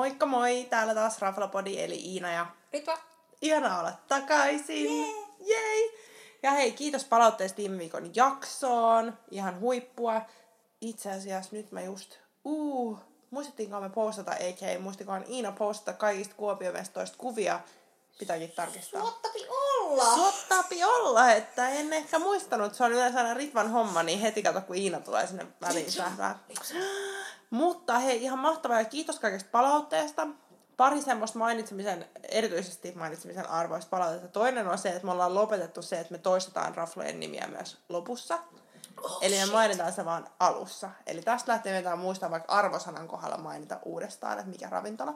Moikka moi, täällä taas Raflapodi eli Iina ja Ritva. Ihanaa olla takaisin. Jei! Yeah. Ja hei, kiitos palautteesta viime viikon jaksoon. Ihan huippua. Itse asiassa nyt mä just... Uh, muistettiinko me postata, eikä muistikohan Iina postata kaikista Kuopiomestoista kuvia. Pitääkin tarkistaa. Suottapi olla! Suottapi olla, että en ehkä muistanut. Se on yleensä aina Ritvan homma, niin heti kato, kun Iina tulee sinne väliin. Mutta hei, ihan mahtavaa ja kiitos kaikesta palautteesta. Pari semmoista mainitsemisen, erityisesti mainitsemisen arvoista palautetta. Toinen on se, että me ollaan lopetettu se, että me toistetaan raflojen nimiä myös lopussa. Oh, Eli me mainitaan se vaan alussa. Eli tästä lähtee meitä muistaa vaikka arvosanan kohdalla mainita uudestaan, että mikä ravintola.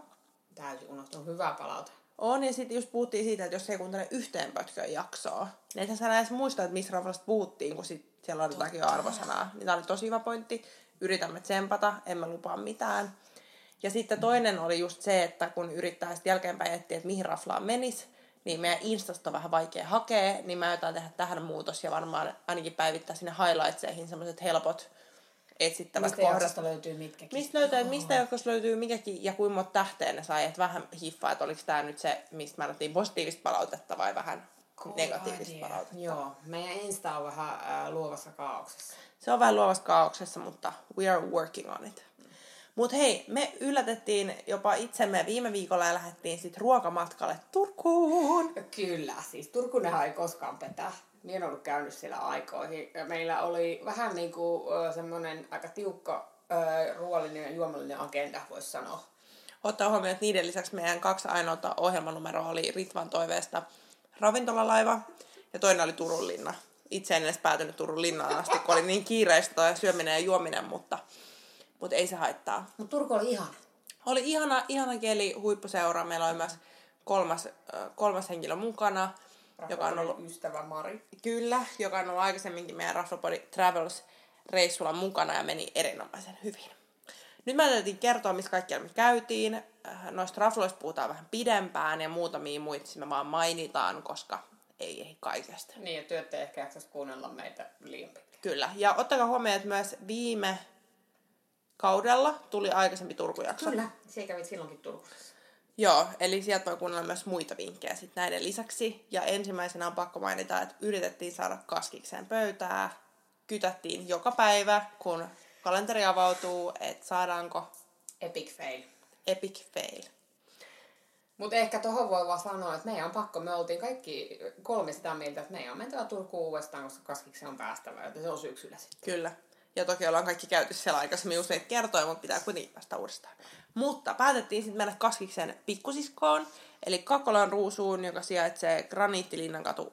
Täysin unohtunut. Hyvä palaute. On, ja sitten just puhuttiin siitä, että jos ei kuuntele yhteen pötköön jaksoa, niin ethän sä edes muista, että missä raflasta puhuttiin, kun sit siellä on jotakin jo arvosanaa. Niin tää oli tosi hyvä pointti. Yritämme tsempata, emme lupaa mitään. Ja sitten toinen oli just se, että kun yrittää sitten jälkeenpäin etsiä, että mihin raflaan menisi, niin meidän Instasta on vähän vaikea hakea, niin mä jotain tehdä tähän muutos ja varmaan ainakin päivittää sinne highlightseihin semmoiset helpot etsittävät Mistä kohdat. löytyy mitkäkin? Mistä löytyy, oh. mistä jaksosta löytyy mikäkin ja kuinka monta tähteä ne sai, että vähän hiffaa, että oliko tämä nyt se, mistä mä annettiin positiivista palautetta vai vähän negatiivista idea. palautetta. Joo, meidän Insta on vähän äh, luovassa kaauksessa. Se on vähän luovassa kaauksessa, mutta we are working on it. Mutta hei, me yllätettiin jopa itsemme viime viikolla ja lähdettiin sitten ruokamatkalle Turkuun. Kyllä, siis Turkunenhan ei koskaan petä. Minä en ollut käynyt siellä aikoihin. Meillä oli vähän niin kuin semmoinen aika tiukka ruoallinen ja juomallinen agenda, voisi sanoa. Ottaa huomioon, että niiden lisäksi meidän kaksi ainoata ohjelmanumeroa oli Ritvan toiveesta ravintolalaiva ja toinen oli Turun linna. Itse en edes päätynyt Turun linnaan asti, kun oli niin kiireistä toi syöminen ja juominen, mutta mutta ei se haittaa. Mutta Turku oli ihana. Oli ihana, ihana kieli huippuseura. Meillä oli myös kolmas, kolmas henkilö mukana. Joka on ollut ystävä Mari. Kyllä, joka on ollut aikaisemminkin meidän Raffapodi Travels reissulla mukana ja meni erinomaisen hyvin. Nyt mä täytyy kertoa, missä kaikkialla me käytiin. Äh, noista rafloista puhutaan vähän pidempään ja muutamia muita me vaan mainitaan, koska ei ei kaikesta. Niin, ja työtte ehkä jaksaisi kuunnella meitä liian pitkään. Kyllä, ja ottakaa huomioon, että myös viime kaudella tuli aikaisempi Turkujakso. Kyllä, se kävit silloinkin Turkussa. Joo, eli sieltä voi kuunnella myös muita vinkkejä sitten näiden lisäksi. Ja ensimmäisenä on pakko mainita, että yritettiin saada kaskikseen pöytää. Kytättiin joka päivä, kun kalenteri avautuu, että saadaanko... Epic fail. Epic fail. Mutta ehkä tuohon voi vaan sanoa, että meidän on pakko. Me oltiin kaikki kolme sitä mieltä, että meidän on mentävä Turkuun uudestaan, koska kaskikseen on päästävä, joten se on syksyllä sitten. Kyllä. Ja toki ollaan kaikki käyty siellä aikaisemmin usein kertoja, mutta pitää kuitenkin päästä uudestaan. Mutta päätettiin sitten mennä Kaskiksen pikkusiskoon, eli Kakkolan ruusuun, joka sijaitsee Graniittilinnan katu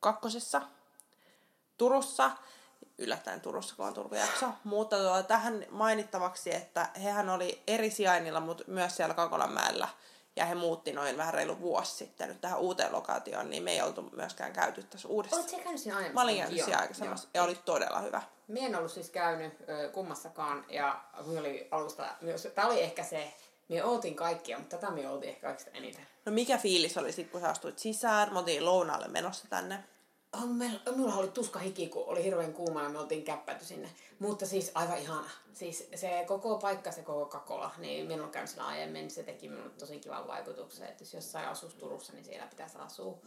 kakkosessa Turussa. Yllättäen Turussa, kun on Turku-jakso. Mutta tuota, tähän mainittavaksi, että hehän oli eri sijainnilla, mutta myös siellä Kakolanmäellä ja he muutti noin vähän reilu vuosi sitten nyt tähän uuteen lokaatioon, niin me ei oltu myöskään käyty tässä uudessa. Oletko käynyt siinä aiemmin? Mä olin käynyt siinä aikaisemmassa ja oli todella hyvä. Mie en ollut siis käynyt ö, kummassakaan ja minä oli alusta myös, tämä oli ehkä se, me ootin kaikkia, mutta tätä me ootin ehkä kaikista eniten. No mikä fiilis oli sitten, kun sä astuit sisään? Me oltiin lounaalle menossa tänne. On, me, minulla oli tuska hiki, kun oli hirveän kuuma ja me oltiin käppäty sinne. Mutta siis aivan ihana. Siis se koko paikka, se koko kakola, niin minulla on käynyt siellä aiemmin, se teki minulle tosi kivan vaikutuksen, että jos jossain asuisi Turussa, niin siellä pitäisi asua.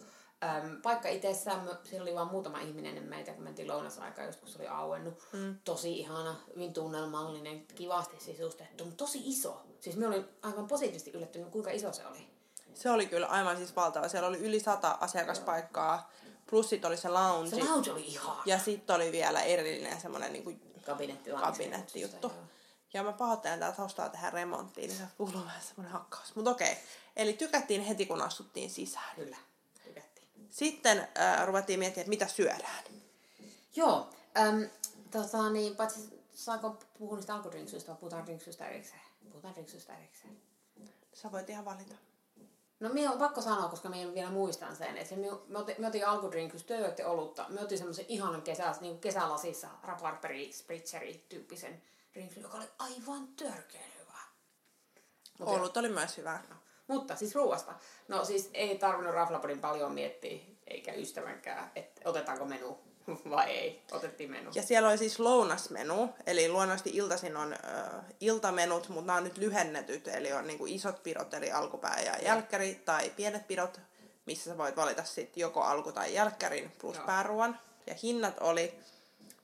Öm, paikka itsessään, siellä oli vain muutama ihminen ennen meitä, kun mentiin lounasaikaan, se oli auennut. Mm. Tosi ihana, hyvin tunnelmallinen, kivasti sisustettu, mutta tosi iso. Siis me olin aivan positiivisesti yllättynyt, kuinka iso se oli. Se oli kyllä aivan siis valtava. Siellä oli yli sata asiakaspaikkaa. Joo Plus sit oli se lounge. Se lounge oli ihan. Ja sitten oli vielä erillinen semmoinen niinku kabinetti kabinettijuttu. Ja mä pahoittelen täällä taustalla tehdä remonttiin, niin se kuuluu vähän semmoinen hakkaus. Mutta okei. Eli tykättiin heti, kun astuttiin sisään. Kyllä, tykättiin. Sitten äh, ruvettiin miettimään, että mitä syödään. Joo. Äm, tota, niin, paitsi saako puhua niistä alkudrinksyistä vai puhutaan drinksyistä erikseen? Puhutaan drinksyistä erikseen. Sä voit ihan valita. No minä on pakko sanoa, koska minä vielä muistan sen, että me, me, otin, me otin alkudrinkus, te olutta. Me otin semmoisen ihanan kesä, niin kuin kesälasissa raparperi, spritzeri tyyppisen drinkin, joka oli aivan törkeä hyvä. Mut Olut oli myös hyvä. No. Mutta siis ruoasta. No siis ei tarvinnut raflapodin paljon miettiä, eikä ystävänkään, että otetaanko menu. Vai ei? Otettiin menu. Ja siellä oli siis lounasmenu, eli luonnollisesti iltaisin on ö, iltamenut, mutta nämä on nyt lyhennetyt, eli on niinku isot pidot, eli alkupää ja jälkkäri, tai pienet pidot, missä sä voit valita sit joko alku- tai jälkkärin plus Joo. pääruoan. Ja hinnat oli,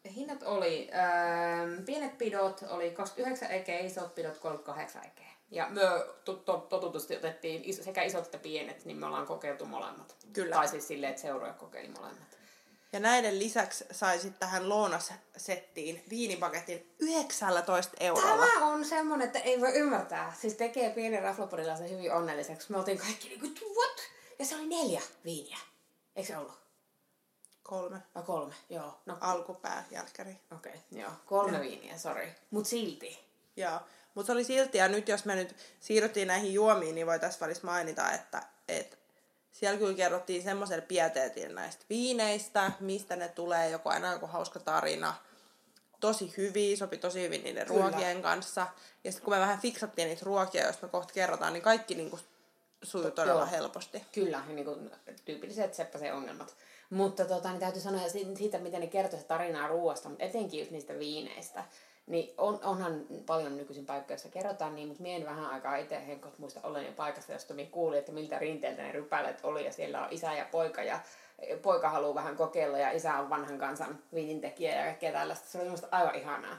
Ja hinnat oli, ähm, pienet pidot oli 29 ekeä, isot pidot 38 ekeä. Ja me to- to- totutusti otettiin sekä isot että pienet, niin me ollaan kokeiltu molemmat. Kyllä. Tai siis silleen, että seuroja kokeili molemmat. Ja näiden lisäksi sai sit tähän lounassettiin viinipaketin 19 eurolla. Tämä on semmonen, että ei voi ymmärtää. Siis tekee pienen raflaporilaisen hyvin onnelliseksi. Me oltiin kaikki niinku, what? Ja se oli neljä viiniä. Eikö se ollut? Kolme. Vai kolme? Joo. No, Alkupää, jälkkäri. okei. Okay, joo. Kolme viiniä, sorry. Mut silti. Joo, mutta se oli silti, ja nyt jos me nyt siirryttiin näihin juomiin, niin voi tässä välissä mainita, että, että siellä kyllä kerrottiin semmoisella pieteetillä näistä viineistä, mistä ne tulee, joko aina joku hauska tarina, tosi hyviä, sopi tosi hyvin niiden Kyllä. ruokien kanssa. Ja sitten kun me vähän fiksattiin niitä ruokia, jos me kohta kerrotaan, niin kaikki niinku sujuu todella Joo. helposti. Kyllä, niin kuin tyypilliset seppäsen ongelmat. Mutta tota, niin täytyy sanoa si- siitä, miten ne kertoo sitä tarinaa ruoasta, mutta etenkin just niistä viineistä. Niin on, onhan paljon nykyisin paikkoja, joissa kerrotaan niin, mutta mien vähän aikaa itse henkot muista olleen paikassa, josta minä kuulin, että miltä rinteeltä ne rypälet oli, ja siellä on isä ja poika, ja poika haluaa vähän kokeilla, ja isä on vanhan kansan viinintekijä ja kaikkea tällaista. Se oli minusta aivan ihanaa.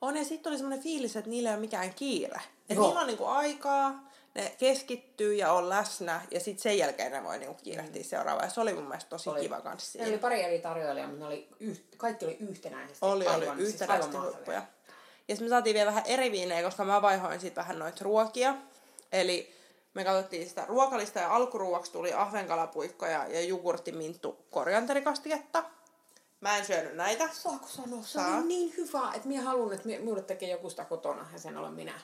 On, ja sitten oli semmoinen fiilis, että niillä ei ole mikään kiire. Että Joo. niillä on niinku aikaa, ne keskittyy ja on läsnä, ja sitten sen jälkeen ne voi niinku kiirehtiä seuraavaan. Ja se oli mun mielestä tosi Oli. kiva kanssa Siinä siinä. oli pari eri tarjoilijaa, mutta ne oli yht, kaikki oli yhtenäisesti. Oli, oli aivan, siis yhtenäisesti aivan huippuja. mahtavia. Ja sitten me saatiin vielä vähän eri viinejä, koska mä vaihoin sitten vähän noita ruokia. Eli me katsottiin sitä ruokalista ja alkuruuaksi tuli ahvenkalapuikkoja ja jogurtti, minttu, korianterikastiketta. Mä en syönyt näitä. Saako sanoa? Se Saa. oli niin hyvä, että minä haluan, että mi- minulle tekee joku sitä kotona ja sen olen minä.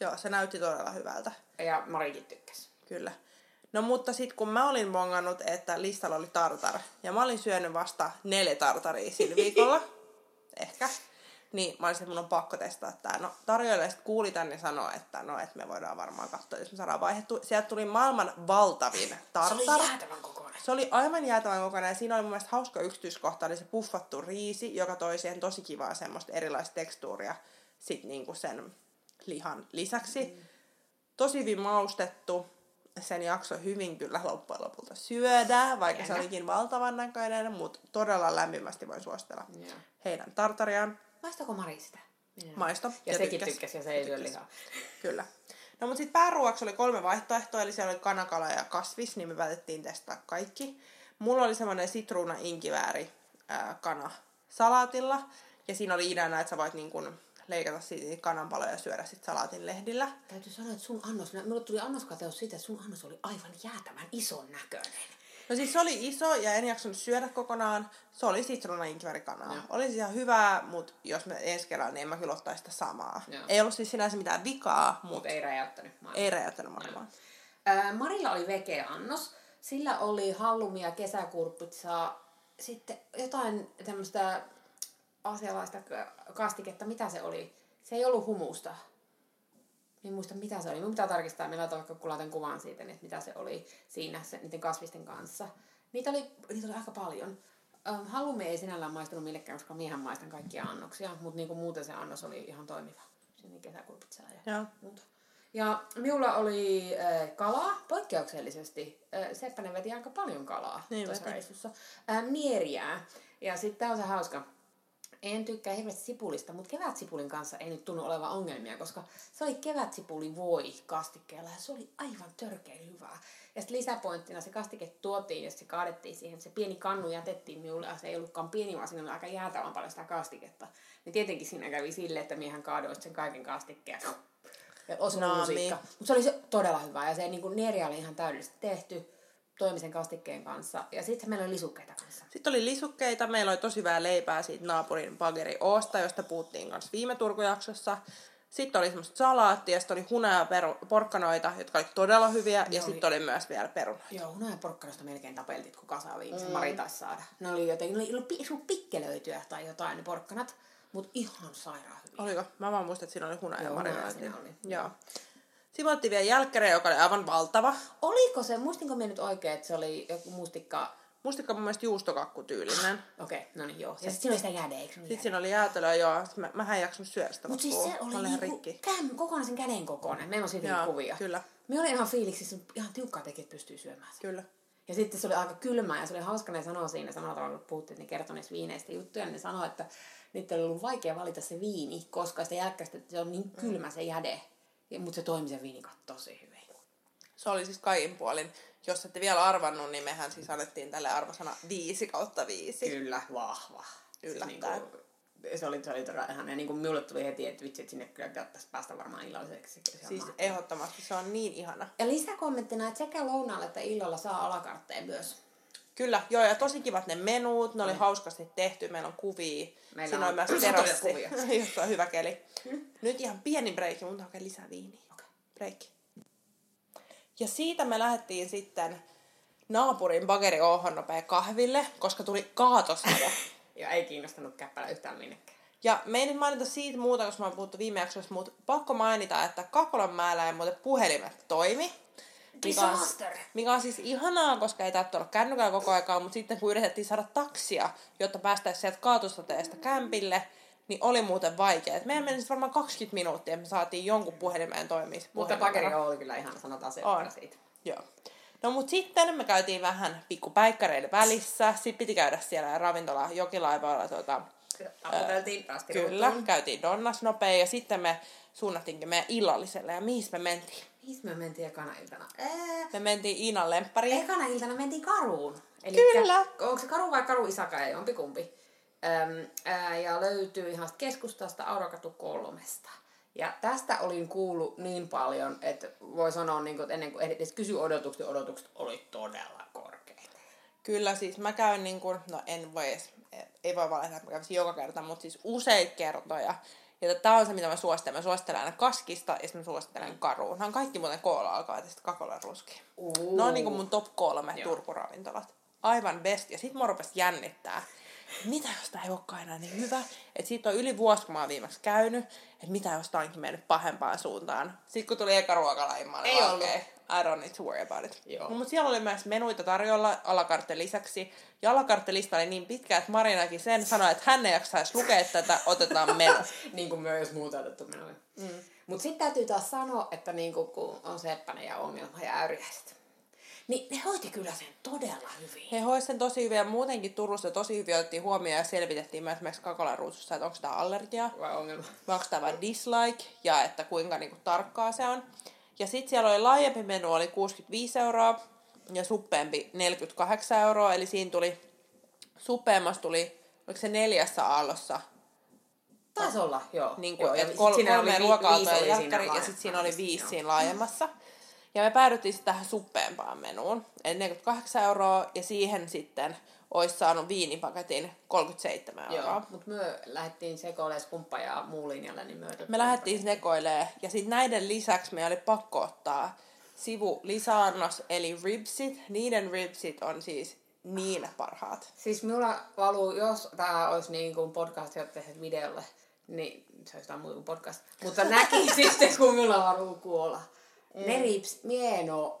Joo, se näytti todella hyvältä. Ja Marikin tykkäsi. Kyllä. No mutta sitten kun mä olin mongannut, että listalla oli tartar, ja mä olin syönyt vasta neljä tartaria sillä viikolla, ehkä, niin mä olisin, että mun on pakko testaa tää. No tarjoilija sitten kuuli tänne ja sanoi, että no, että me voidaan varmaan katsoa, jos me saadaan vaihdettua. Sieltä tuli maailman valtavin Se tartar. oli jäätävän kokoinen. Se oli aivan jäätävän kokoinen ja siinä oli mun mielestä hauska yksityiskohta, eli se puffattu riisi, joka toi siihen tosi kivaa semmoista erilaista tekstuuria sit niinku sen lihan lisäksi. Mm. Tosi hyvin maustettu. Sen jakso hyvin kyllä loppujen lopulta syödä, vaikka se Jännä. olikin valtavan näköinen, mutta todella lämpimästi voin suositella Joo. heidän tartariaan. Maistako Mari sitä? Minä. Maisto. Ja, Ja sekin tykkäs. tykkäsi ja se ei syö lihaa. Kyllä. No mutta sitten pääruoaksi oli kolme vaihtoehtoa, eli siellä oli kanakala ja kasvis, niin me päätettiin testaa kaikki. Mulla oli semmoinen sitruuna inkivääri ää, kana salaatilla, ja siinä oli ideana, että sä voit niin kun leikata siitä kananpaloja ja syödä sit salaatin lehdillä. Täytyy sanoa, että sun annos, minulle tuli annoskateus siitä, että sun annos oli aivan jäätävän ison näköinen. No siis se oli iso ja en jaksanut syödä kokonaan. Se oli sitruuna inkivääri kanaa. Joo. Oli siis ihan hyvää, mutta jos me ensi kerralla, niin en mä kyllä ottaisi sitä samaa. Joo. Ei ollut siis sinänsä mitään vikaa, mutta Mutta ei räjäyttänyt maailmaa. ei räjäyttänyt maailmaa. Ää, Marilla oli vege-annos. Sillä oli hallumia, kesäkurppitsaa, sitten jotain tämmöistä asialaista kastiketta. Mitä se oli? Se ei ollut humusta. En muista mitä se oli. Minun pitää tarkistaa. Meillä on vaikka kulaten kuvan siitä, niin että mitä se oli siinä se, niiden kasvisten kanssa. Niitä oli, niitä oli aika paljon. Ähm, Hallumme ei sinällään maistunut millekään, koska miehän maistan kaikkia annoksia, mutta niinku muuten se annos oli ihan toimiva. Sinne kesäkurpitsaa ja Joo. muuta. Ja minulla oli äh, kalaa, poikkeuksellisesti. Äh, Seppänen veti aika paljon kalaa Niin tuossa reissussa. Äh, mieriää. Ja sitten on se hauska. En tykkää hirveästi sipulista, mutta kevätsipulin kanssa ei nyt tunnu olevan ongelmia, koska se oli kevätsipuli voi kastikkeella ja se oli aivan törkein hyvää. Ja sitten lisäpointtina se kastike tuotiin ja se kaadettiin siihen. Se pieni kannu jätettiin minulle ja se ei ollutkaan pieni, vaan siinä oli aika jäätävän paljon sitä kastiketta. Niin tietenkin siinä kävi silleen, että miehän kaadoit sen kaiken kastikkeen ja lusikka. Mutta se oli se todella hyvä ja se niin neria oli ihan täydellisesti tehty toimisen kastikkeen kanssa. Ja sitten meillä oli lisukkeita kanssa. Sitten oli lisukkeita, meillä oli tosi hyvää leipää siitä naapurin Bageri Oosta, josta puhuttiin kanssa viime Turkujaksossa. Sitten oli semmoista salaattia, sitten oli hunaja ja peru, porkkanoita, jotka oli todella hyviä, ja oli. sitten oli myös vielä perunoita. Joo, hunaja ja porkkanasta melkein tapeltit, kun kasaa viimeisen mm. Mari taisi saada. Ne oli jotenkin, ne oli, oli pi- pikkelöityä tai jotain ne porkkanat, mutta ihan sairaan hyviä. Oliko? Mä vaan muistan, että siinä oli hunaja ja Joo, siinä oli. Joo. Otettiin vielä jälkkärejä, joka oli aivan valtava. Oliko se, muistinko minä nyt oikein, että se oli joku mustikka, Mustikka on mun mielestä juustokakkutyylinen. Okei, okay, no niin joo. Ja sitten siinä oli sitä jäädä, eikö Sitten siinä oli jäätelöä, joo. Mä, mähän en jaksanut syödä sitä Mutta siis se oli niinku rikki. käm, kokonaisen käden kokoinen. Meillä on siitä Joo, kuvia. kyllä. Me oli ihan fiiliksissä, ihan tiukkaa teki, että pystyy syömään sitä. Kyllä. Ja sitten se oli aika kylmää ja se oli hauska, ne sanoi siinä samalla tavalla, kun puhuttiin, että ne kertoi niistä viineistä juttuja, niin ne sanoi, että niitä oli ollut vaikea valita se viini, koska sitä jälkkäistä, että se on niin kylmä se jäde. Ja, mutta se toimi se viini tosi hyvin. Se oli siis kaikin puolin. Jos ette vielä arvannut, niin mehän siis annettiin tälle arvosana 5 kautta 5. Kyllä, vahva. Yllättäen. Siis niinku, se oli, se oli todella ihana. Ja niin kuin minulle tuli heti, että vitsi, että sinne kyllä pitäisi päästä varmaan illalliseksi. Siis ihan ehdottomasti se on niin ihana. Ja lisäkommenttina, että sekä lounaalla että illalla saa alakartteja myös. Kyllä, joo, ja tosi kivat ne menut, ne oli hauskasti tehty, meillä on kuvia. Meillä Siinä on, on myös terassi, jossa on hyvä keli. Nyt ihan pieni breikki, mun hakea lisää viiniä. Breikki. Ja siitä me lähdettiin sitten naapurin bageri Ohon nopea kahville, koska tuli kaatosade. Ja ei kiinnostanut käppälä yhtään minnekään. Ja me ei nyt mainita siitä muuta, koska mä oon puhuttu viime jaksossa, mutta pakko mainita, että Kakolanmäellä ei muuten puhelimet toimi. Mikä on, Disaster. mikä on siis ihanaa, koska ei tarvitse olla kännykällä koko aikaa, mutta sitten kun yritettiin saada taksia, jotta päästäisiin sieltä kaatosateesta kämpille, niin oli muuten vaikea. Meidän meni siis varmaan 20 minuuttia, että me saatiin jonkun puhelimeen toimia. Mutta. Bageri oli kyllä ihan, sanotaan se On. siitä. Joo. No mut sitten me käytiin vähän pikkupäikkäreiden välissä. Sitten piti käydä siellä ravintola jokilaivalla tota, Taputeltiin Kyllä, käytiin Donnas nopea ja sitten me suunnattiinkin meidän illalliselle ja mihin me mentiin? Mihin me mentiin ekana iltana? Ää, Me mentiin Iinan lemppariin. ekana iltana mentiin Karuun. Kyllä. Onko se Karu vai Karu Isaka ja jompikumpi? Öm, ää, ja löytyy ihan keskustasta Aurokatu kolmesta. Ja tästä olin kuullut niin paljon, että voi sanoa, niin kuin, että ennen kuin edes kysy odotukset, niin odotukset oli todella korkeita. Kyllä siis mä käyn niin kuin, no en voi edes, ei voi valita, että mä kävisin joka kerta, mutta siis useita kertoja. Ja tää on se, mitä mä suosittelen. Mä suosittelen aina kaskista ja mä suosittelen karuun. Nämä on kaikki muuten koolla alkaa ja sitten kakola ruski. Ne on niinku mun top kolme Joo. Turkuravintolat. Aivan best. Ja sit mua rupesi jännittää. Mitä jos tää ei olekaan enää niin hyvä? Että siitä on yli vuosi, kun mä oon viimeksi käynyt. Että mitä jos tää onkin mennyt pahempaan suuntaan. Sitten kun tuli eka ruokalaji, mä olin Ei vaan, ollut. I don't need to worry about it. Joo. No, mutta siellä oli myös menuita tarjolla alakartten lisäksi. Ja alakarttelista oli niin pitkä, että Marinakin sen sanoi, että hän ei jaksaisi lukea tätä, otetaan menu. niin kuin myös muuta otettu menoja. Mm. Mutta sitten täytyy taas sanoa, että niin kuin, kun on Seppänen ja ongelma ja äyriäiset, niin ne hoiti kyllä sen todella hyvin. He hoisivat sen tosi hyvin ja muutenkin Turussa tosi hyvin otettiin huomioon ja selvitettiin myös esimerkiksi Kakolan ruusussa, että onko tämä allergia Vai ongelma? vai onko tämä dislike ja että kuinka niinku, tarkkaa se on. Ja sitten siellä oli laajempi menu, oli 65 euroa ja suppeempi 48 euroa, eli siinä tuli, suppeemmassa tuli, oliko se neljässä aallossa, Taisi olla, joo. niin joo kuin, ja et sit kol, kolme ruokaa ja jälkkäri, ja sitten siinä oli viisi joo. siinä laajemmassa. Ja me päädyttiin sitten tähän suppeempaan menuun, eli 48 euroa, ja siihen sitten olisi saanut viinipaketin 37 euroa. Joo, mutta me lähdettiin sekoilemaan skumppa ja muu linjalle, niin me Me lähdettiin sekoilee ja sitten näiden lisäksi meidän oli pakko ottaa sivu lisäannos, eli ribsit. Niiden ribsit on siis niin parhaat. Siis minulla valuu, jos tämä olisi niin kuin podcast, jotta tehnyt videolle, niin se olisi jotain muuta podcast. Mutta näki sitten, kun minulla valuu kuolla. Mm. Ne rips, mie en ole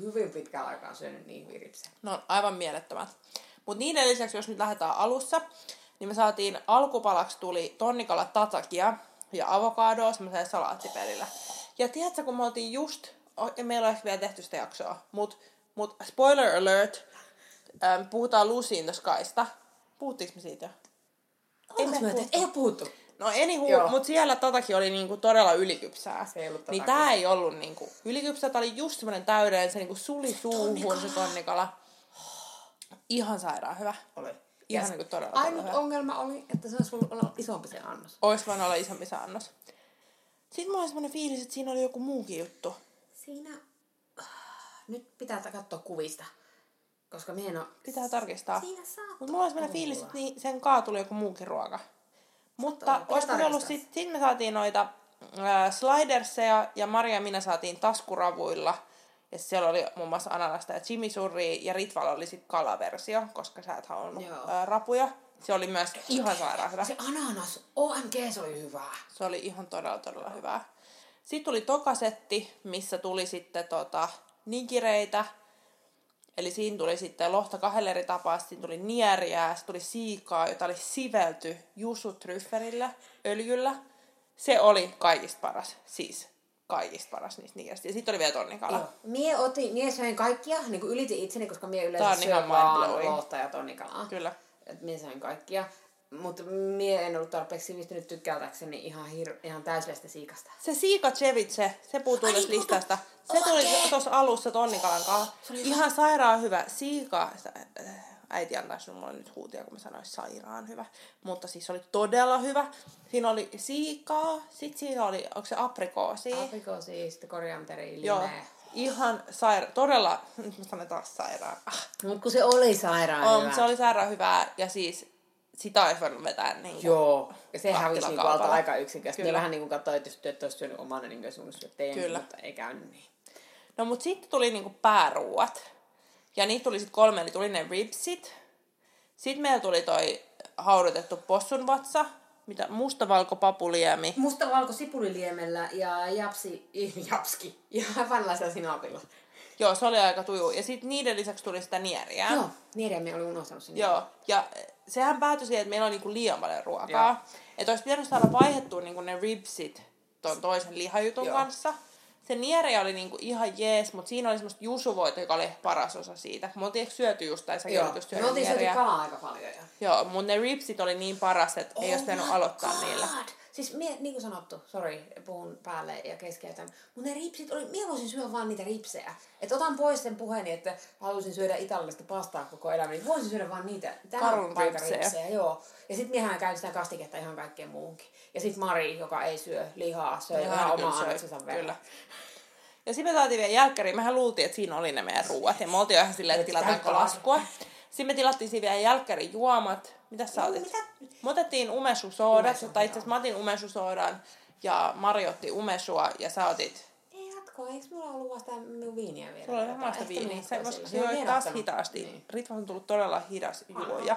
hyvin pitkään aikaan syönyt niin hyviä ripsejä. Ne on aivan mielettömät. Mutta niiden lisäksi, jos nyt lähdetään alussa, niin me saatiin alkupalaksi tuli tonnikala tatakia ja avokadoa semmoisella salaattipelillä. Ja tiedätkö, kun me oltiin just, meillä on ehkä vielä tehty sitä jaksoa, mutta mut spoiler alert, puhutaan Lucy in the Skysta. Puhuttiinko me siitä jo? Ei, me me puhuttu. ei ole puhuttu. No anywho, Joo. mutta siellä tatakin oli niinku todella ylikypsää. Se ei ollut niin tää ei ollut niinku ylikypsää, tää oli just semmonen täydellinen, se niinku suli suuhun se tonnikala. tonnikala. Ihan sairaan hyvä. Oli. Ihan Ja niinku todella, Ainut todella hyvä. ongelma oli, että se olisi ollut isompi se annos. Ois voinut olla isompi se annos. Sitten mulla oli semmonen fiilis, että siinä oli joku muukin juttu. Siinä... Nyt pitää katsoa kuvista. Koska minä en ole... Pitää tarkistaa. Siinä saattaa Mutta mulla oli semmonen olla. fiilis, että niin, sen kaa tuli joku muukin ruoka. Mutta olisiko ollut tarkistaa. sit, me saatiin noita äh, sliderseja ja Maria ja minä saatiin taskuravuilla. Ja siellä oli muun muassa ananasta ja chimisurri ja Ritval oli sit kalaversio, koska sä et halunnut äh, rapuja. Se oli myös ihan sairaan hyvä. Se ananas, OMG, se oli hyvä. Se oli ihan todella, todella hyvää. Sitten tuli tokasetti, missä tuli sitten tota, nigireitä Eli siinä tuli sitten lohta kahdella eri tapaa, siinä tuli nieriä, se tuli siikaa, jota oli sivelty jusutryfferillä, öljyllä. Se oli kaikista paras, siis kaikista paras niistä nieristä. Ja sitten oli vielä tonnikala. Joo. Mie, otin, mie söin kaikkia, niin kuin ylitin itseni, koska mie yleensä syön vaan lohta ja tonnikalaa. Kyllä. Et mie söin kaikkia. Mutta mie en ollut tarpeeksi sivistynyt tykkäytäkseni ihan, hir- ihan täyslestä siikasta. Se siika ceviche, se puuttuu tästä puuttuu. listasta. Se tuli tuossa alussa tonnikalan kanssa. Ihan sairaan hyvä. Siika, äh, äiti antaisi mulle nyt huutia, kun mä sanoin sairaan hyvä. Mutta siis se oli todella hyvä. Siinä oli siikaa, sit siinä oli, onko se aprikoosi? Aprikoosi, sitten korianteri, Joo. Ihan saira, todella, nyt mä sanon taas sairaan. Ah. Mut kun se oli sairaan On, hyvä. se oli sairaan hyvää ja siis sitä olisi voinut vetää niin kuin, Joo. Ja se hävisi Kattilan niinku alta aika yksinkertaisesti. Kyllä. Me vähän niinku katsoin, että jos työt olisi syönyt omana, niin olisi voinut syödä teidän, Kyllä. mutta ei käynyt niin. No mut sitten tuli niinku pääruuat. Ja niitä tuli sitten kolme, eli tuli ne ribsit. Sitten meillä tuli toi haudutettu possunvatsa, mitä mustavalkopapuliemi. Musta valko sipuliliemellä ja japsi, japski ja vanilaisella sinapilla. Joo, se oli aika tuju. Ja sitten niiden lisäksi tuli sitä nieriä. Joo, Nieriämme oli unohtanut sen. Joo, ja sehän päätyi siihen, että meillä on niinku liian paljon ruokaa. Että olisi pitänyt saada vaihdettua niinku ne ribsit ton toisen lihajutun Joo. kanssa. Se nieri oli niinku ihan jees, mutta siinä oli semmoista jusuvoita, joka oli paras osa siitä. Me oltiin ehkä syöty just, tai säkin olit just Me syönyt oltiin syöty nieriä. kalaa aika paljon. Jo. Joo, mutta ne ribsit oli niin paras, että ei olisi pitänyt my aloittaa God. niillä. Siis mie, niin kuin sanottu, sorry, puhun päälle ja keskeytän, mutta ne ripsit oli, mie voisin syödä vaan niitä ripsejä. Että otan pois sen puheeni, että haluaisin syödä italialaista pastaa koko elämäni, niin voisin syödä vaan niitä Karun ripsejä. ripsejä. Joo. Ja sit miehän käy sitä kastiketta ihan kaikkeen muuhunkin. Ja sit Mari, joka ei syö lihaa, söi Hän ihan omaa annoksensa verran. Ja sitten me saatiin vielä jälkkäriin. Mehän luultiin, että siinä oli ne meidän ruuat. Ja me oltiin ihan silleen, että Et tilataanko laskua. Sitten me tilattiin siinä vielä jälkkärin juomat. Mitä sä otit? mitä? Me otettiin umesusoodat. Umesu, tai itse asiassa mä otin umesusoodan. Ja Mari otti umesua. Ja sä otit... Ei jatko, eikö mulla ollut vasta minun viiniä vielä? Sulla oli Ehkä viiniä. jatkoisin. koska Se oli taas hitaasti. Niin. Ritva on tullut todella hidas juoja.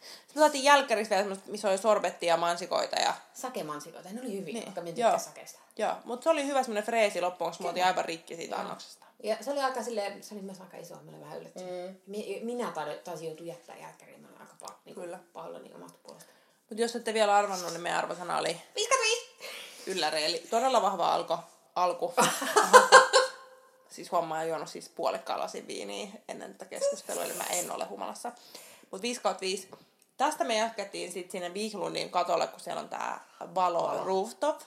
Sitten me saatiin jälkkärissä vielä semmoista, missä oli sorbettia ja mansikoita ja Sakemansikoita, ne oli hyviä, Niin, vaikka minä joo. sakeista. Joo, mutta se oli hyvä semmoinen freesi loppuun, koska me oltiin aivan rikki siitä Joo. annoksesta. Ja se oli aika silleen, se oli myös aika iso, mä olin vähän yllättynyt. Mm. Minä taisin, joutua jättää jälkkäriin, aika pa- niin Kyllä. pahoillani omasta puolesta. Mutta jos ette vielä arvannut, niin meidän arvosana oli 55! ylläri, eli todella vahva alko, alku. siis homma on juonut siis puolikkaan lasin viiniä ennen tätä keskustelua, eli mä en ole humalassa. Mutta 5 kautta 5. Tästä me jatkettiin sitten sinne Vihlundin katolle, kun siellä on tää Valo Valo. Rooftop.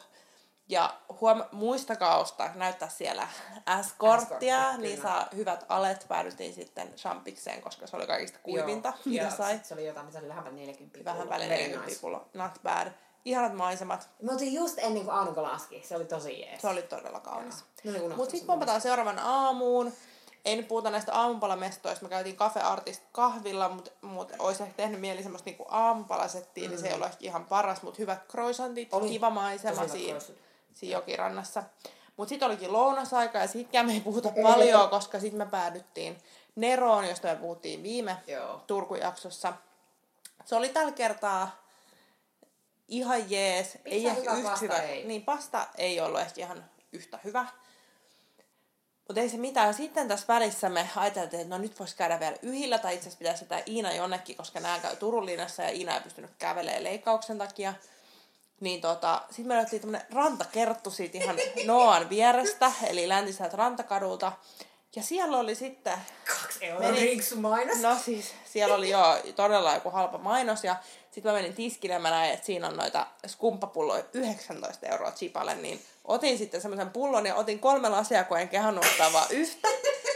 Ja huom- muistakaa ostaa, näyttää siellä S-korttia, S-kortti, niin kyllä. saa hyvät alet. Päädyttiin sitten Champikseen, koska se oli kaikista kuivinta, Joo. mitä sai. Se oli jotain, mitä oli lähempänä 40 Vähän väliin Very 40 nice. pullo. Not bad. Ihanat maisemat. Me oltiin just ennen kuin aurinko laski. Se oli tosi jees. Se oli todella kaunis. Mutta sitten pompataan seuraavan aamuun. Ei nyt puhuta näistä aamupalamestoista. Me käytiin Cafe Artist kahvilla, mutta mut olisi ehkä tehnyt mieli semmoista niinku aamupalasettiin, mm. niin se ei ole ehkä ihan paras, mutta hyvät croissantit, Oli. kiva maisema siinä, croissantit. Siinä jokirannassa. Mutta sitten olikin lounasaika ja siitäkään me ei puhuta paljon, koska sitten me päädyttiin Neroon, josta me puhuttiin viime Joo. Turku-jaksossa. Se oli tällä kertaa ihan jees. ei ehkä hyvä, yhtä pasta hyvä. ei. Niin, pasta ei ollut ehkä ihan yhtä hyvä. Mutta ei se mitään. Sitten tässä välissä me ajateltiin, että no nyt voisi käydä vielä yhillä, tai itse asiassa pitäisi sitä Iina jonnekin, koska nämä käy Turun linnassa ja Iina ei pystynyt kävelemään leikkauksen takia. Niin tota, sitten me löyttiin tämmönen rantakerttu siitä ihan Noan vierestä, eli läntiseltä rantakadulta. Ja siellä oli sitten Kaksi euroa rinksu mainos. No siis, siellä oli jo todella joku halpa mainos ja sitten mä menin tiskille ja mä näin, että siinä on noita skumppapulloja 19 euroa chipalle, niin otin sitten semmoisen pullon ja otin kolme lasia, kun en kehannut ottaa vaan yhtä.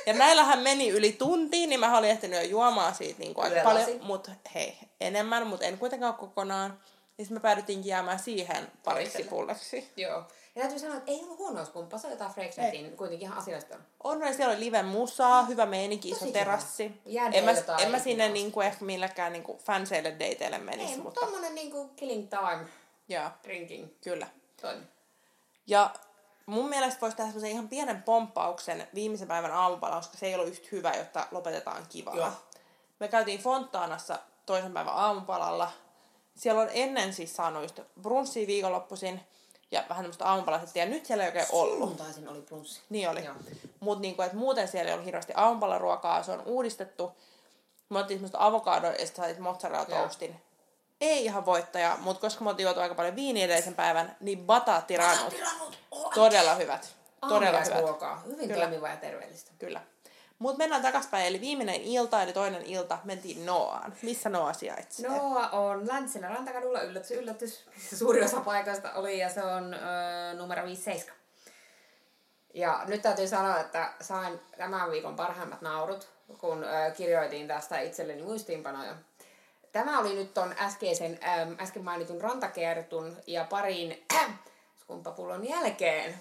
Ja näillähän meni yli tuntiin, niin mä olin ehtinyt jo juomaan siitä niin kuin aika paljon, mutta hei, enemmän, mutta en kuitenkaan kokonaan. Niin me päädyttiinkin jäämään siihen pariksi pulleksi. Joo. Ja täytyy sanoa, että ei ollut huono skumppa, se oli jotain Frexnetin kuitenkin ihan asiallista. On, siellä oli live musaa, hyvä meininki, iso terassi. En mä, en mä sinne niinku ehkä millekään niinku fanseille dateille menisi, Ei, mutta mutta tommonen niinku killing time joo, drinking kyllä. toimi. Ja mun mielestä voisi tehdä semmoisen ihan pienen pomppauksen viimeisen päivän aamupala, koska se ei ollut yhtä hyvä, jotta lopetetaan kivaa. Joo. Me käytiin Fontaanassa toisen päivän aamupalalla. Siellä on ennen siis saanut just brunssia viikonloppuisin. ja vähän tämmöistä aamupalasettia. Ja nyt siellä ei oikein ollut. Sunnuntaisin oli plunssi. Niin oli. Mutta niinku, et muuten siellä ei ollut hirveästi aamupalaruokaa, se on uudistettu. Me otettiin semmoista avokadoa ja sitten saatiin mozzarella toastin. Ei ihan voittaja, mutta koska oltiin juotu aika paljon viiniä edellisen päivän, niin batatirannut. Tirannut! Oh, Todella hyvät. Todella hyvät. ruokaa. Hyvin Kyllä. toimivaa ja terveellistä. Kyllä. Mutta mennään takaspäin, eli viimeinen ilta, eli toinen ilta, mentiin Noaan. Missä Noa sijaitsee? Noa on läntisellä rantakadulla, yllätys, yllätys, suuri osa paikoista oli, ja se on ö, numero 57. Ja nyt täytyy sanoa, että sain tämän viikon parhaimmat naurut, kun ö, kirjoitin tästä itselleni muistiinpanoja. Tämä oli nyt ton äskeisen, äm, äsken mainitun rantakertun ja parin äh, skumpapullon jälkeen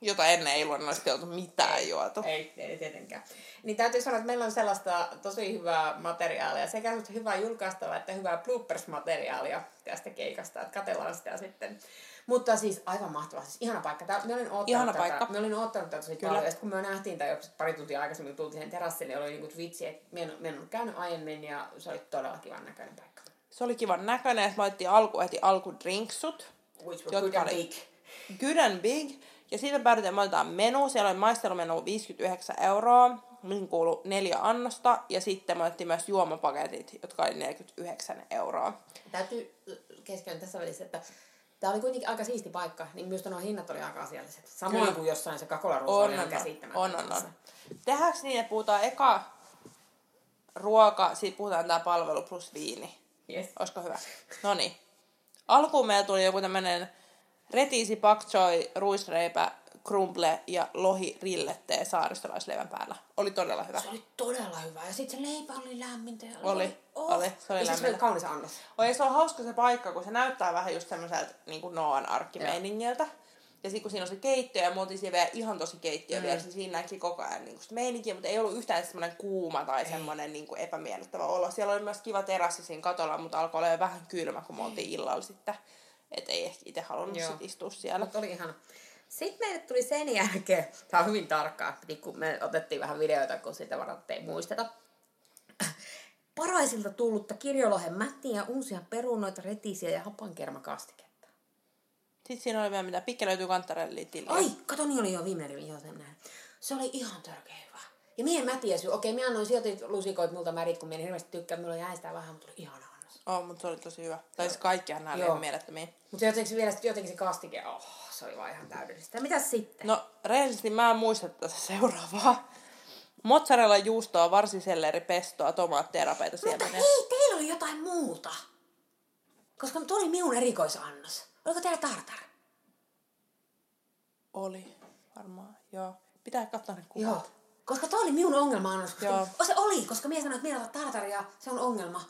Jota ennen ei luonnollisesti oltu mitään juotu. ei, ei tietenkään. Niin täytyy sanoa, että meillä on sellaista tosi hyvää materiaalia, sekä hyvää julkaistavaa että hyvää bloopers-materiaalia tästä keikasta, että katsellaan sitä sitten. Mutta siis aivan mahtavaa, siis ihana paikka. Tää, mä olin oottanut Ihana tätä, paikka. Mä olin oottanut tätä tosi Kyllä. paljon, ja kun me nähtiin tämä pari tuntia aikaisemmin, kun tultiin terassille, niin oli niinku vitsi, että mä en, mä en ollut käynyt aiemmin, ja se oli todella kivan näköinen paikka. Se oli kivan näköinen, ja sit me otettiin alku, heti alkudrinksut. Which were Jotka good and big. Good and big. Ja siitä päädytään, otetaan menu. Siellä oli maistelumenu 59 euroa, mihin kuului neljä annosta. Ja sitten me otettiin myös juomapaketit, jotka oli 49 euroa. Täytyy keskeyttää tässä välissä, että tämä oli kuitenkin aika siisti paikka, niin myös nuo hinnat oli aika asialliset. Samoin Kyllä. kuin jossain se kakolaruusu On, oli on, on. on. Tehdäänkö niin, että puhutaan eka ruoka, sitten puhutaan tämä palvelu plus viini. Yes. Olisiko hyvä? No niin. Alkuun meillä tuli joku tämmönen retiisi, pak choi, ruisreipä, crumble ja lohi rillette saaristolaisleivän päällä. Oli todella hyvä. Se oli todella hyvä. Ja sitten se leipä oli lämmintä. Ja Oli, oli, se oli ja se oli kaunis annos. Oi, se on hauska se paikka, kun se näyttää vähän just semmoiselta niin kuin Noan arkkimeiningiltä. Ja sitten kun siinä on se keittiö, ja me oltiin siellä vielä ihan tosi keittiö mm. vielä, niin siinä näki koko ajan niin sitä meininkiä, mutta ei ollut yhtään semmoinen kuuma tai semmoinen niin kuin epämiellyttävä olo. Siellä oli myös kiva terassi siinä katolla, mutta alkoi olla jo vähän kylmä, kun me oltiin illalla sitten. Että ei ehkä itse halunnut Joo. sit istua siellä. Mutta oli ihana. Sitten meille tuli sen jälkeen, tämä on hyvin tarkkaa, kun me otettiin vähän videoita, kun sitä varat ei muisteta. Paraisilta tullutta kirjolohen mättiä, uusia perunoita, retisiä ja hapankermakastiketta. Sitten siinä oli vielä mitä, pikki löytyy kantarellia tiliä. Ai, kato, niin oli jo viimeinen rivi, joo sen näin. Se oli ihan törkeä hyvä. Ja mie en mä tiedä syy. Okei, minä annoin sieltä lusikoit multa märit, kun minä en hirveästi tykkää. Minulla jäi sitä vähän, mutta oli ihana annos. Oh, mutta se oli tosi hyvä. Tai siis kaikkihan nämä oli Joo. ihan mielettömiä. Mutta jotenkin se vielä jotenkin se kastike, oh, se oli vaan ihan täydellistä. Ja mitäs sitten? No, rehellisesti mä en muista tätä seuraavaa. Mozzarella juustoa, varsiselleri, pestoa, tomaatteja, rapeita Mutta siemeniä. hei, teillä oli jotain muuta. Koska tuo oli minun erikoisannos. Oliko teillä tartar? Oli, varmaan, joo. Pitää katsoa ne kuvat. Joo. Koska tuo oli minun ongelma-annos. Koska Joo. Se oli, koska minä sanoin, että minä otan tartaria, se on ongelma.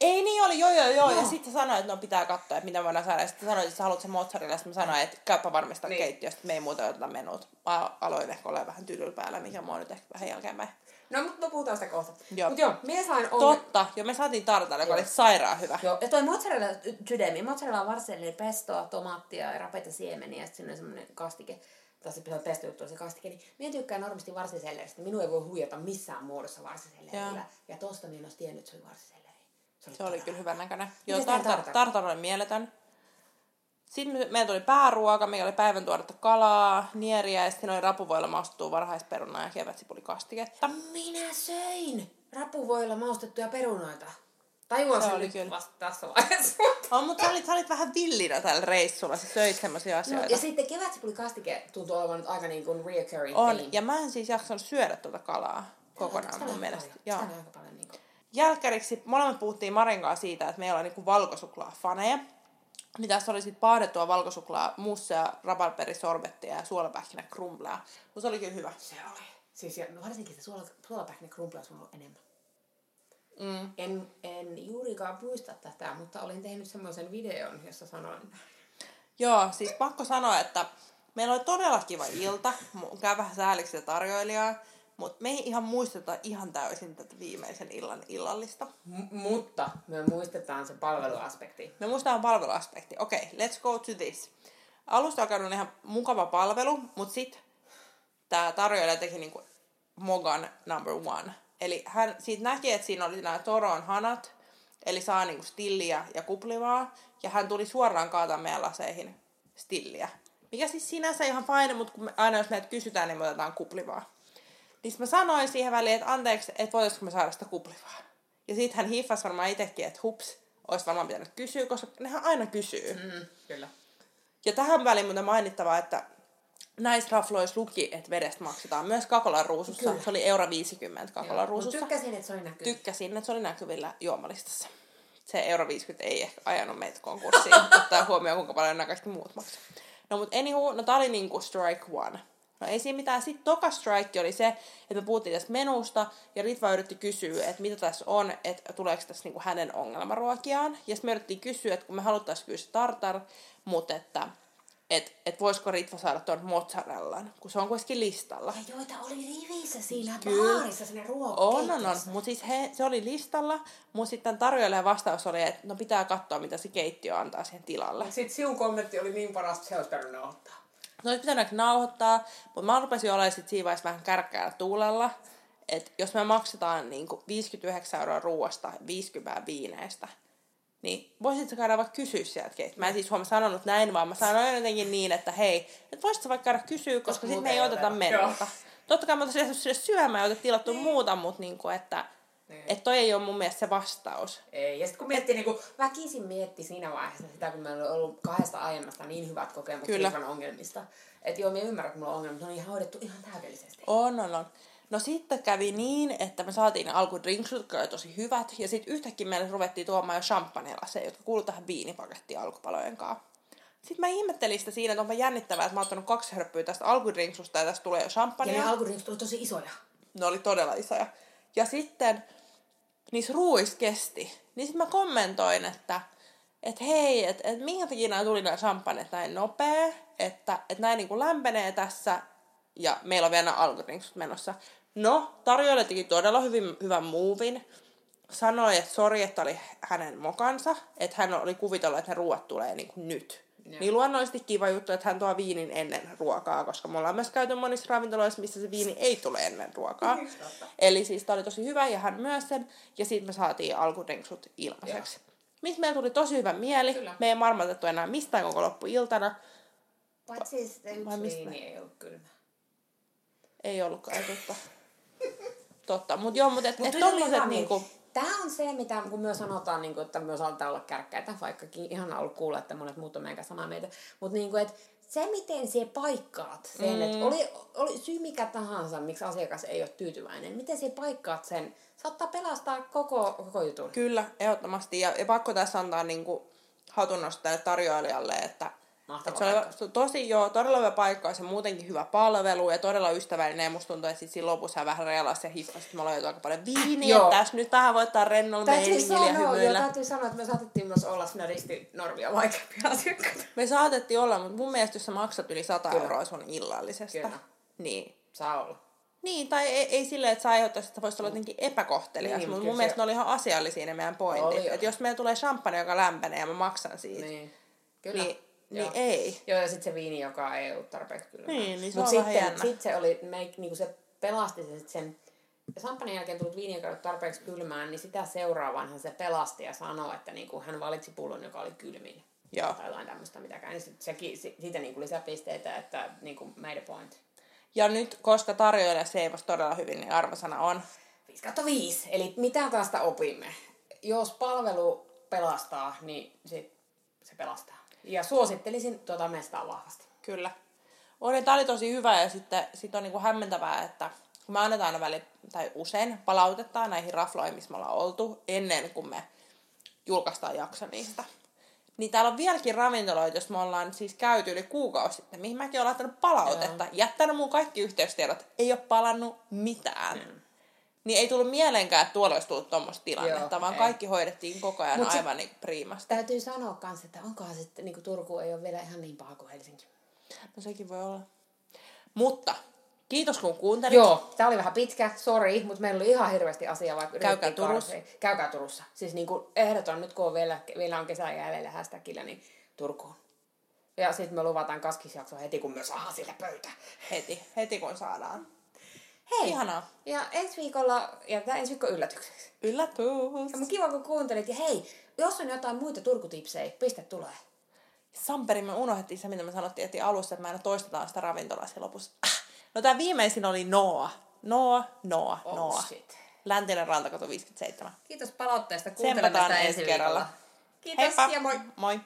Ei niin oli, joo joo joo. Joo. Ja sitten sanoit, että no pitää katsoa, että mitä voidaan saada. Ja sitten sanoit, että sä haluat sen mozzarella. Sitten mä sanoin, että käypä varmistaa Niin. keittiöstä, me ei muuta oteta menut. Mä aloin ehkä olla vähän tylyllä päällä, mikä mua nyt ehkä vähän jälkeenpäin. No, mutta me puhutaan sitä kohta. Joo. Mut joo, minä sain ongelma. Totta, jo me saatiin tartare, joka Joo. oli sairaan hyvä. Joo, ja toi mozzarella sydämi, mozzarella on varselli, pestoa, tomaattia ja rapeita siemeniä, ja sitten on semmoinen kastike, tai se pitää pesto juttu se kastike, niin minä tykkään normaalisti varsiselleristä. Minua ei voi huijata missään muodossa varsisellerillä. Joo. Ja tosta minä en olisi tiennyt, että se oli varsiselleri. Se oli todella kyllä hyvän näköinen. Joo, tartar, tartar? oli mieletön. Sitten me- meillä tuli pääruoka, mikä oli päivän tuoretta kalaa, nieriä ja sitten oli rapuvoilla maustettua varhaisperunaa ja kevätsipulikastiketta. Minä söin rapuvoilla maustettuja perunoita. Tajuan Se sen oli nyt kyllä. vasta tässä vaiheessa. On, mutta sä olit, sä olit vähän villinä tällä reissulla, sä söit semmosia No, asioita. ja sitten kevätsipuli kastike tuntuu olevan nyt aika niin kuin reoccurring on, ja mä en siis jaksanut syödä tuota kalaa kokonaan on mun mielestä. paljon. Joo. Sitä on aika paljon niin kuin. Jälkäriksi molemmat puhuttiin Marin kanssa siitä, että meillä on niinku valkosuklaa-faneja. Niin tässä oli sitten paadettua valkosuklaa, musseja, rabarberrisorbettia ja suolapähkinä krumblea. Mutta se oli kyllä hyvä. Se oli. Siis ja varsinkin se suola, suolapähkinä krumpli olisi ollut enemmän. Mm. En, en juurikaan muista tätä, mutta olin tehnyt semmoisen videon, jossa sanoin, Joo, siis pakko sanoa, että meillä oli todella kiva ilta. Käy vähän sääliksi tarjoilijaa. Mutta me ei ihan muisteta ihan täysin tätä viimeisen illan illallista. M- mutta me muistetaan se palveluaspekti. Me muistetaan palveluaspekti. Okei, okay, let's go to this. Alusta alkaen oli ihan mukava palvelu, mutta sitten tämä tarjoilija teki niinku Mogan number one. Eli hän siitä näki, että siinä oli nämä Toron hanat, eli saa niinku stilliä ja kuplivaa, ja hän tuli suoraan kaataa meidän laseihin stilliä. Mikä siis sinänsä ihan fine, mutta aina jos meitä kysytään, niin me otetaan kuplivaa. Niin mä sanoin siihen väliin, että anteeksi, että voitaisiko me saada sitä kuplivaa. Ja sitten hän hiffasi varmaan itsekin, että hups, olisi varmaan pitänyt kysyä, koska nehän aina kysyy. Mm, kyllä. Ja tähän väliin muuten mainittavaa, että näissä rafloissa luki, että vedestä maksetaan myös Kakolan ruusussa. Kyllä. Se oli euro 50 Kakolan ruusussa. Mut tykkäsin, että se oli näkyy. Tykkäsin, että se oli näkyvillä juomalistassa. Se euro 50 ei ehkä ajanut meitä konkurssiin, ottaa huomioon kuinka paljon nämä kaikki muut maksaa. No mut anywho, no tää oli niinku strike one. No ei siinä mitään. Sitten toka strike oli se, että me puhuttiin tästä menusta, ja Ritva yritti kysyä, että mitä tässä on, että tuleeko tässä niinku hänen ongelmaruokiaan. Ja sitten me yritettiin kysyä, että kun me haluttaisiin kyllä se tartar, mutta että et, et voisiko Ritva saada tuon mozzarellan, kun se on kuitenkin listalla. Ja joita oli rivissä siinä Kyllä. baarissa, sinne On, ruokakeittiössä. on, on. Mutta siis he, se oli listalla, mutta sitten tarjoilijan vastaus oli, että no pitää katsoa, mitä se keittiö antaa siihen tilalle. Sitten siun kommentti oli niin paras, että se olisi ottaa. No olisi pitänyt nauhoittaa, mutta mä rupesin olemaan sit siinä vaiheessa vähän kärkkäällä tuulella. Että jos me maksetaan niin 59 euroa ruoasta 50 viineistä, niin voisitko käydä vaikka kysyä sieltä keitä? Mä en siis huomaa sanonut näin, vaan mä sanoin jotenkin niin, että hei, että voisitko vaikka käydä kysyä, koska, sitten me ei oteta menulta. Totta kai mä otan sinne sinne syömään ja otet tilattu muuta, mutta niinku, että Niin. et toi ei ole mun mielestä se vastaus. Ei. Ja sitten kun miettii, niin kuin, väkisin mietti siinä vaiheessa sitä, kun meillä on ollut kahdesta aiemmasta niin hyvät kokemukset Kyllä. Ongelmista. Että joo, minä ymmärrän, että mulla on ongelmia, mutta ne on ihan hoidettu ihan täydellisesti. On, on, on. No sitten kävi niin, että me saatiin ne alkudrinksut, jotka oli tosi hyvät, ja sitten yhtäkkiä meille ruvettiin tuomaan jo champagnelaseja, jotka kuuluu tähän viinipakettiin alkupalojen kanssa. Sitten mä ihmettelin sitä siinä, että onpa jännittävää, että mä oon ottanut kaksi hörppyä tästä alkudrinksusta ja tästä tulee jo Ja champagnea. ne alkudrinksit oli tosi isoja. Ne oli todella isoja. Ja sitten niissä ruuissa kesti. Niin sitten mä kommentoin, että et hei, että et minkä takia nämä tuli nämä champagnet näin nopea, että et näin niinku lämpenee tässä ja meillä on vielä nämä menossa. No, tarjoilija teki todella hyvin, hyvän muuvin. Sanoi, että sori, että oli hänen mokansa, että hän oli kuvitellut, että ne ruoat tulee niinku nyt. Joo. Niin luonnollisesti kiva juttu, että hän tuo viinin ennen ruokaa, koska me ollaan myös käyty monissa ravintoloissa, missä se viini ei tule ennen ruokaa. Totta. Eli siis tää oli tosi hyvä ja hän myös sen. Ja sitten me saatiin alkudrinksut ilmaiseksi. Mistä meillä tuli tosi hyvä mieli. Kyllä. Me ei marmatettu enää mistään koko loppuiltana. Paitsi sitten Vai yksi mistä? viini ei ollut kylmä. Ei ollutkaan totta. Totta, mutta joo, mutta et, Mut et tommoset niinku... Tämä on se, mitä kun myös sanotaan, niin kuin, että myös aletaan olla kärkkäitä, vaikkakin ihan ollut kuulla, että monet muut on meidän samaa mieltä. Mutta niin kuin, että se, miten se paikkaat sen, mm. että oli, oli syy mikä tahansa, miksi asiakas ei ole tyytyväinen, miten se paikkaat sen, saattaa pelastaa koko, koko jutun. Kyllä, ehdottomasti. Ja, ja pakko tässä antaa niinku hatunnosta tälle tarjoilijalle, että Mahtava se oli paikka. tosi joo, todella hyvä paikka ja se muutenkin hyvä palvelu ja todella ystävällinen. Ja musta tuntuu, että sit siinä lopussa hän vähän reilasi ja hiffasi, että me ollaan aika paljon viiniä. Joo. Tässä nyt vähän voittaa rennolla meiningillä ja joo, hymyillä. täytyy sanoa, että me saatettiin myös olla siinä ristinormia vaikeampia asiakkaita. Me saatettiin olla, mutta mun mielestä jos sä maksat yli 100 Kyllä. euroa sun illallisesta, Kyllä. niin Saa olla. Niin, tai ei, ei silleen, että sä aiheuttaisi, että voisi olla jotenkin epäkohtelias, Niin, mutta mun se- mielestä ne oli ihan asiallisia ne meidän pointit. Että jos meillä tulee champagne, joka lämpenee ja mä maksan siitä, niin, Niin. Kyllä. niin, niin Joo. ei. Joo, ja sitten se viini, joka ei ollut tarpeeksi kylmä. Niin, niin se Mut on sitten. Sitten se oli, me, niinku se pelasti se, sit sen Sampanin jälkeen tullut viini, joka tarpeeksi kylmään, niin sitä seuraavanhan se pelasti ja sanoi, että niinku hän valitsi pullon, joka oli kylmin. Joo. Tai jotain tämmöistä mitäkään. Niin sit sekin, si- siitä niinku lisäpisteitä, että niinku made a point. Ja nyt, koska tarjoilija seivasi todella hyvin, niin arvosana on 5 kautta 5. Eli mitä tästä opimme? Jos palvelu pelastaa, niin sit se pelastaa. Ja suosittelisin tuota mestaa vahvasti. Kyllä. Ja tää oli tosi hyvä ja sitten sit on niinku hämmentävää, että kun me annetaan aina väli, tai usein palautetta näihin rafloihin, missä me ollaan oltu ennen kuin me julkaistaan jakso niistä. Niin täällä on vieläkin ravintoloita, jos me ollaan siis käyty yli kuukausi sitten, mihin mäkin olen laittanut palautetta, jättänyt mun kaikki yhteystiedot, ei ole palannut mitään. Mm. Niin ei tullut mieleenkään, että tuolla olisi tullut tuommoista tilannetta, Joo, vaan ei. kaikki hoidettiin koko ajan Mut aivan niin priimasta. Täytyy sanoa kans, että onkohan sitten niin Turku ei ole vielä ihan niin paha kuin Helsinki. No sekin voi olla. Mutta kiitos kun kuuntelit. Joo, tää oli vähän pitkä, sori, mutta meillä oli ihan hirveästi asiaa, vaikka Käykää Turussa. karsia. Käykää Turussa. Siis niin kuin ehdoton, nyt kun on vielä, vielä on kesä jäljellä hashtagillä, niin Turkuun. Ja sitten me luvataan kaskisjakso heti, kun me saadaan sille pöytä. Heti, heti kun saadaan. Hei! Ihanaa. Ja ensi viikolla, ja tämä ensi viikko yllätykseksi. Yllätys. Ja kiva, kun kuuntelit. Ja hei, jos on jotain muita Turkutipsejä, pistä tulee. Samperi, me unohdettiin se, mitä me sanottiin että alussa, että mä en toistetaan sitä ravintolaa siinä lopussa. Ah. No tää viimeisin oli Noa. Noa, Noa, Oh, Noa. shit. Läntinen rantakatu 57. Kiitos palautteesta. Sitä ensi kerralla. Kiitos Heippa! ja moi! Moi!